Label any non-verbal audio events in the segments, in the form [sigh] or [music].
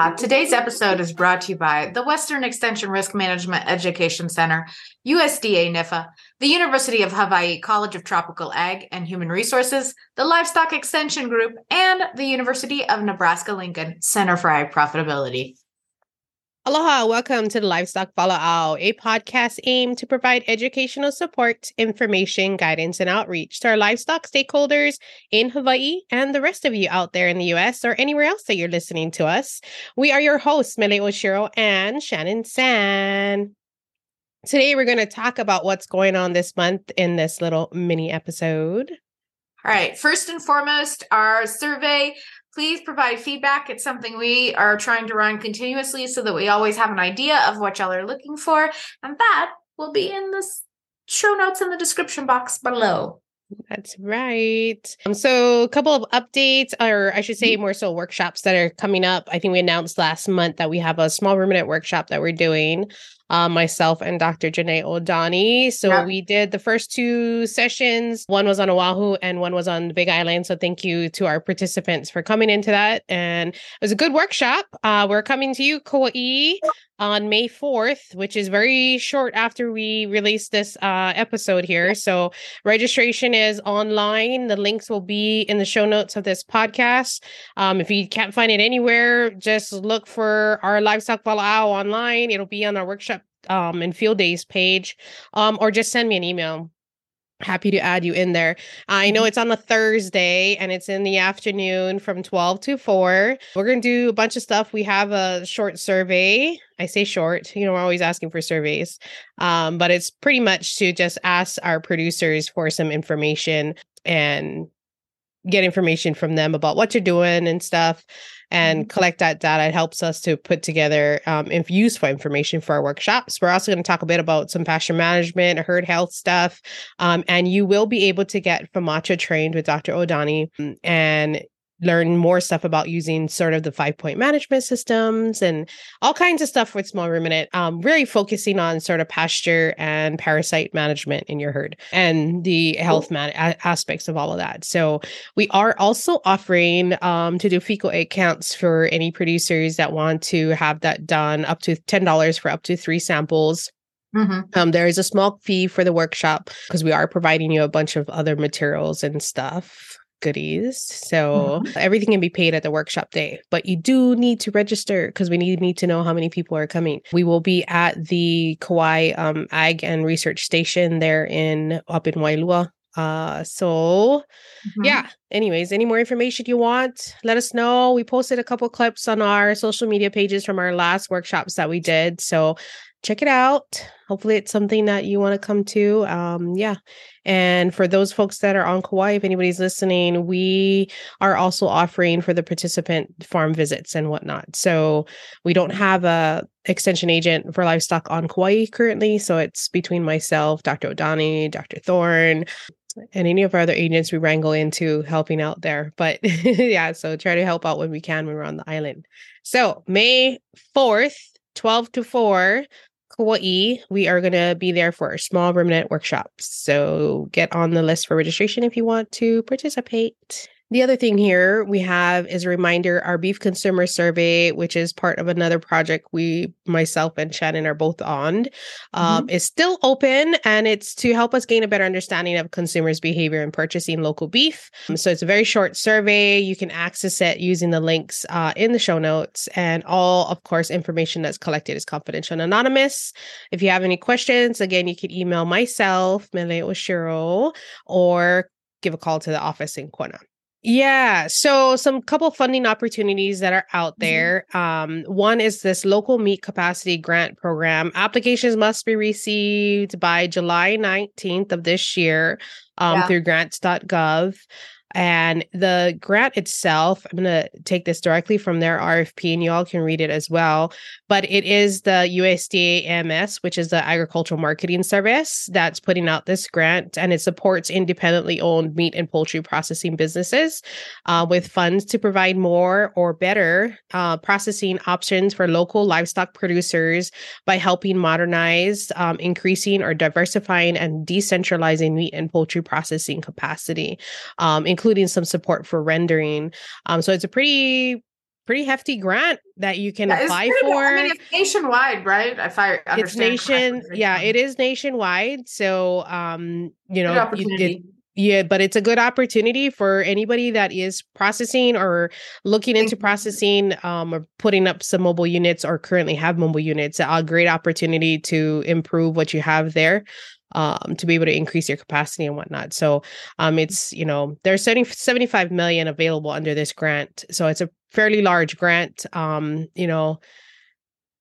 Aloha. Today's episode is brought to you by the Western Extension Risk Management Education Center, USDA NIFA, the University of Hawaii College of Tropical Ag and Human Resources, the Livestock Extension Group, and the University of Nebraska Lincoln Center for Ag Profitability. Aloha, welcome to the Livestock Wala'au, a podcast aimed to provide educational support, information, guidance, and outreach to our livestock stakeholders in Hawaii and the rest of you out there in the US or anywhere else that you're listening to us. We are your hosts, Mele Oshiro and Shannon San. Today, we're going to talk about what's going on this month in this little mini episode. All right. First and foremost, our survey please provide feedback. It's something we are trying to run continuously so that we always have an idea of what y'all are looking for. And that will be in the show notes in the description box below. That's right. Um, so, a couple of updates, or I should say, more so workshops that are coming up. I think we announced last month that we have a small ruminant workshop that we're doing uh, myself and Dr. Janae O'Donnell. So yeah. we did the first two sessions. One was on Oahu and one was on the Big Island. So thank you to our participants for coming into that. And it was a good workshop. Uh, we're coming to you, Kauai, on May 4th, which is very short after we release this uh, episode here. So registration is online. The links will be in the show notes of this podcast. Um, if you can't find it anywhere, just look for our Livestock Wala'au online. It'll be on our workshop um and field days page um or just send me an email. Happy to add you in there. I know mm-hmm. it's on a thursday and it's in the afternoon from 12 to 4 we're going to do a bunch of stuff. We have a short survey. I say short you know we're always asking for surveys um, but it's pretty much to just ask our producers for some information and get information from them about what you're doing and stuff and mm-hmm. collect that data. It helps us to put together um, useful information for our workshops. We're also going to talk a bit about some pasture management, herd health stuff, um, and you will be able to get FAMACHA trained with Dr. O'Donnell and learn more stuff about using sort of the five point management systems and all kinds of stuff with small ruminant, um, really focusing on sort of pasture and parasite management in your herd and the health man- aspects of all of that. So we are also offering um, to do fecal egg counts for any producers that want to have that done up to $10 for up to three samples. Mm-hmm. Um, there is a small fee for the workshop because we are providing you a bunch of other materials and stuff goodies. So mm-hmm. everything can be paid at the workshop day, but you do need to register because we need, need to know how many people are coming. We will be at the Kauai um, Ag and Research Station there in up in Wailua. Uh, so mm-hmm. yeah. Anyways, any more information you want, let us know. We posted a couple clips on our social media pages from our last workshops that we did. So check it out. Hopefully, it's something that you want to come to. Um, yeah. And for those folks that are on Kauai, if anybody's listening, we are also offering for the participant farm visits and whatnot. So we don't have a extension agent for livestock on Kauai currently. So it's between myself, Dr. O'Donnell, Dr. Thorne, and any of our other agents we wrangle into helping out there. But [laughs] yeah, so try to help out when we can when we're on the island. So May 4th, 12 to 4, Kauai, we are going to be there for a small ruminant workshop. So get on the list for registration if you want to participate. The other thing here we have is a reminder our beef consumer survey, which is part of another project we, myself and Shannon, are both on, um, mm-hmm. is still open and it's to help us gain a better understanding of consumers' behavior in purchasing local beef. Um, so it's a very short survey. You can access it using the links uh, in the show notes. And all, of course, information that's collected is confidential and anonymous. If you have any questions, again, you can email myself, Mele Oshiro, or give a call to the office in Kona. Yeah. So some couple funding opportunities that are out mm-hmm. there. Um, one is this local meat capacity grant program. Applications must be received by July 19th of this year um, yeah. through grants.gov. And the grant itself, I'm going to take this directly from their RFP and you all can read it as well. But it is the USDA AMS, which is the Agricultural Marketing Service, that's putting out this grant. And it supports independently owned meat and poultry processing businesses uh, with funds to provide more or better uh, processing options for local livestock producers by helping modernize, um, increasing or diversifying and decentralizing meat and poultry processing capacity. Um, including some support for rendering. Um, so it's a pretty pretty hefty grant that you can Yeah, apply for. I mean, it's nationwide, right? If I it's nation, correctly. yeah, it is nationwide. So, um, you know, you- opportunity. yeah, but it's a good opportunity for anybody that is processing or looking into processing um, or putting up some mobile units or currently have mobile units. A great opportunity to improve what you have there. Um, to be able to increase your capacity and whatnot. So um it's you know there's 70, 75 million available under this grant. So it's a fairly large grant. Um, you know,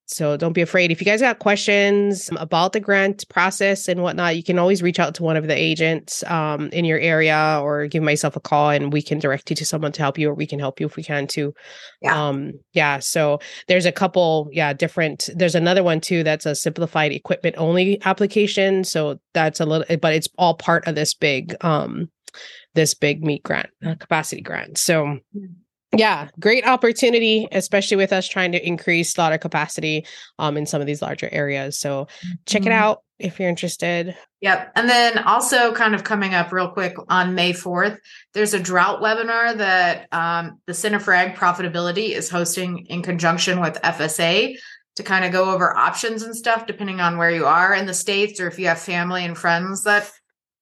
so don't be afraid. If you guys got questions about the grant process and whatnot, you can always reach out to one of the agents um, in your area or give myself a call and we can direct you to someone to help you or we can help you if we can too. Yeah. Um, yeah. So there's a couple, yeah, different. There's another one too that's a simplified equipment only application. So that's a little, but it's all part of this big, um, this big meat grant, uh, capacity grant. So yeah, great opportunity, especially with us trying to increase slaughter capacity um in some of these larger areas. So check it Mhm. out if you're interested. Yep. And then also kind of coming up real quick on May 4th, there's a drought webinar that um, the Center for Ag Profitability is hosting in conjunction with FSA to kind of go over options and stuff, depending on where you are in the States or if you have family and friends that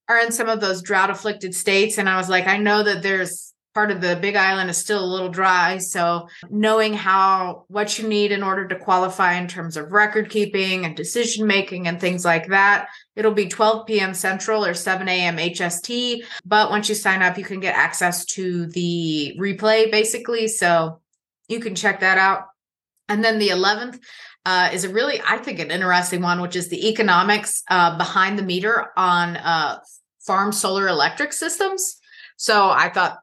are in some of those drought afflicted states. And I was like, I know that there's part of the big island is still a little dry. So knowing how what you need in order to qualify in terms of record keeping and decision making and things like that It'll be 12 p.m. Central or 7 a.m. HST. But once you sign up, you can get access to the replay basically. So you can check that out. And then the 11th uh, is a really, I think, an interesting one, which is the economics uh, behind the meter on uh, farm solar electric systems. So I thought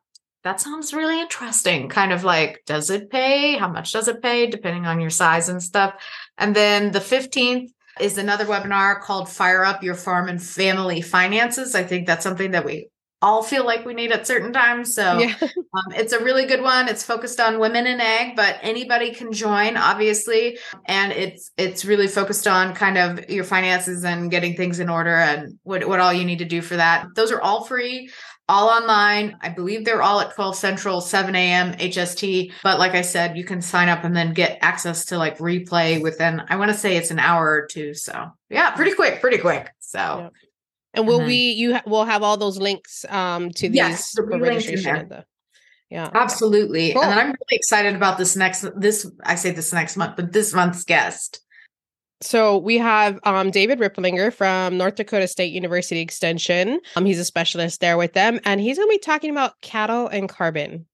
that sounds really interesting. Kind of like, does it pay? How much does it pay? Depending on your size and stuff. And then the 15th is another webinar called Fire Up Your Farm and Family Finances. I think that's something that we all feel like we need at certain times. So Yeah. [laughs] um, it's a really good one. It's focused on women in ag, but anybody can join, obviously. And it's it's really focused on kind of your finances and getting things in order and what, what all you need to do for that. Those are all free, all online. I believe they're all at 12 Central, 7 a.m. HST. But like I said, you can sign up and then get access to like replay within, I want to say it's an hour or two. So yeah, pretty quick, pretty quick. So Yep. And will Mhm. we you ha- will have all those links um to these Yes, for there'll be registration the yeah. Absolutely. Cool. And then I'm really excited about this next this I say this next month, but this month's guest. So we have um, David Ripplinger from North Dakota State University Extension. Um, he's a specialist there with them, and he's going to be talking about cattle and carbon.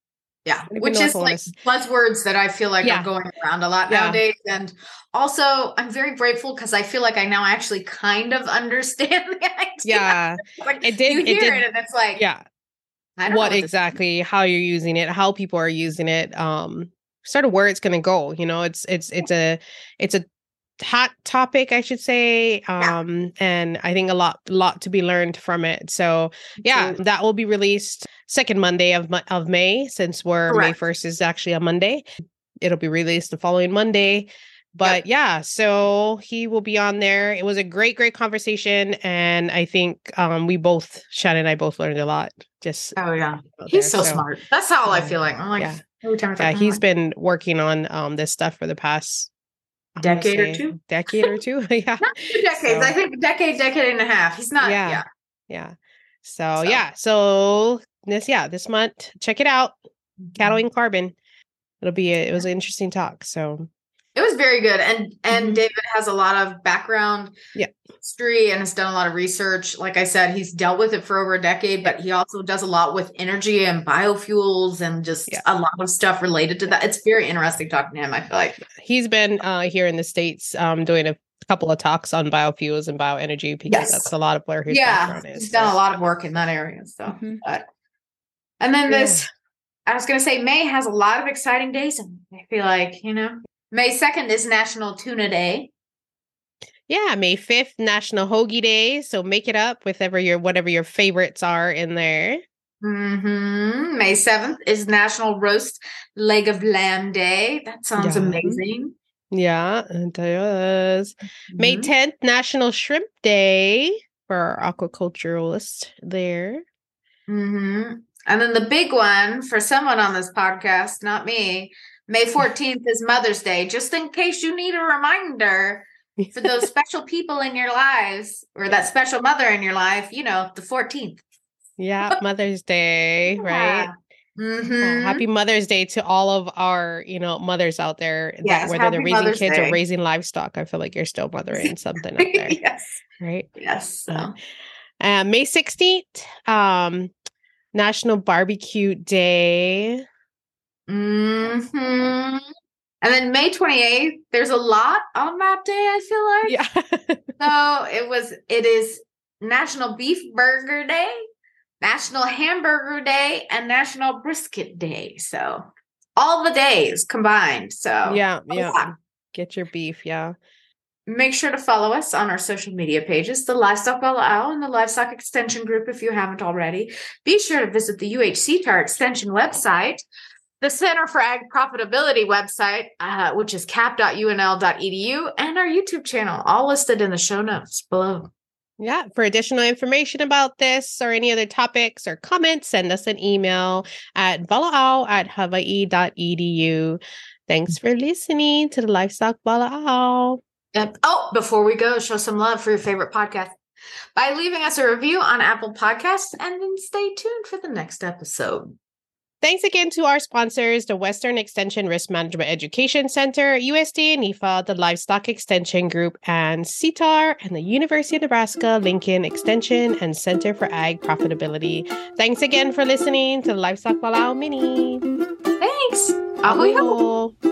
Yeah. Which is like buzzwords that I feel like Yeah. are going around a lot Yeah. nowadays. And also I'm very grateful because I feel like I now actually kind of [laughs] understand the idea. Yeah, [laughs] Like It did- you it hear did- it and it's like yeah. I don't know What this- exactly? How you're using it? How people are using it? Um, sort of where it's going to go. You know, it's it's it's a it's a hot topic, I should say. Um, and I think a lot lot to be learned from it. So yeah, Absolutely. that will be released second Monday of of May, since we're May first is actually a Monday. It'll be released the following Monday. But yeah, so he will be on there. It was a great, great conversation, and I think um, we both, Shannon and I, both learned a lot. Just Oh yeah. He's there, so, smart. That's how I feel like. I'm like Yeah. every time Yeah, he's been working on um this stuff for the past Decade or two? decade or two. [laughs] yeah, not two decades. So- I think decade, decade and a half. He's not Yeah. yeah. yeah. So, So- yeah, so this yeah this month, check it out. Cattle Mm-hmm. and carbon. It'll be a, it was an interesting talk. So It was very good. And and Mhm. David has a lot of background Yeah. history and has done a lot of research. Like I said, he's dealt with it for over a decade, but he also does a lot with energy and biofuels and just Yeah. a lot of stuff related to that. It's very interesting talking to him, I feel like. he's been uh here in the states um doing a couple of talks on biofuels and bioenergy because Yes. that's a lot of where his yeah. background is. He's done a lot of work in that area. So Mhm. but and then Yeah. this I was gonna say May has a lot of exciting days and I feel like, you know. May 2nd is National Tuna Day. Yeah, May 5th, National Hoagie Day. So make it up with ever your whatever your favorites are in there. hmm May 7th is National Roast Leg of Lamb Day. That sounds Yeah. amazing. Yeah, it does. May Mhm. 10th, National Shrimp Day for our aquaculturalist there. Mhm. And then the big one for someone on this podcast, not me, May 14th is Mother's Day, just in case you need a reminder [laughs] for those special people in your lives or that special mother in your life, you know, the 14th. Yeah, Mother's Day, [laughs] right? Yeah. Well, happy Mother's Day to all of our, you know, mothers out there. that- Yes, whether they're raising Mother's kids or raising livestock, I feel like you're still mothering [laughs] something out there, yes. right? Yes. So. Uh, May 16th, um, National Barbecue Day. Hmm And then May 28th, there's a lot on that day, I feel like. Yeah. [laughs] So it was it is National Beef Burger Day, National Hamburger Day, and National Brisket Day. So all the days combined. So yeah. Yeah. lot. Get your beef. Yeah. Make sure to follow us on our social media pages, the Livestock Owl and the Livestock Extension Group if you haven't already. Be sure to visit the UHC UHCTAHR Extension website, the Center for Ag Profitability website, uh, which is cap.unl.edu, and our YouTube channel, all listed in the show notes below. Yeah. For additional information about this or any other topics or comments, send us an email at walaau at hawaii.edu. Thanks for listening to the Livestock Walaau. Yep. Oh, before we go, show some love for your favorite podcast by leaving us a review on Apple Podcasts and then stay tuned for the next episode. Thanks again to our sponsors, the Western Extension Risk Management Education Center, USDA NIFA, the Livestock Extension Group, and CTAHR, and the University of Nebraska Lincoln Extension and Center for Ag Profitability. Thanks again for listening to the Livestock Wala'au Mini. Thanks. Ahui ho.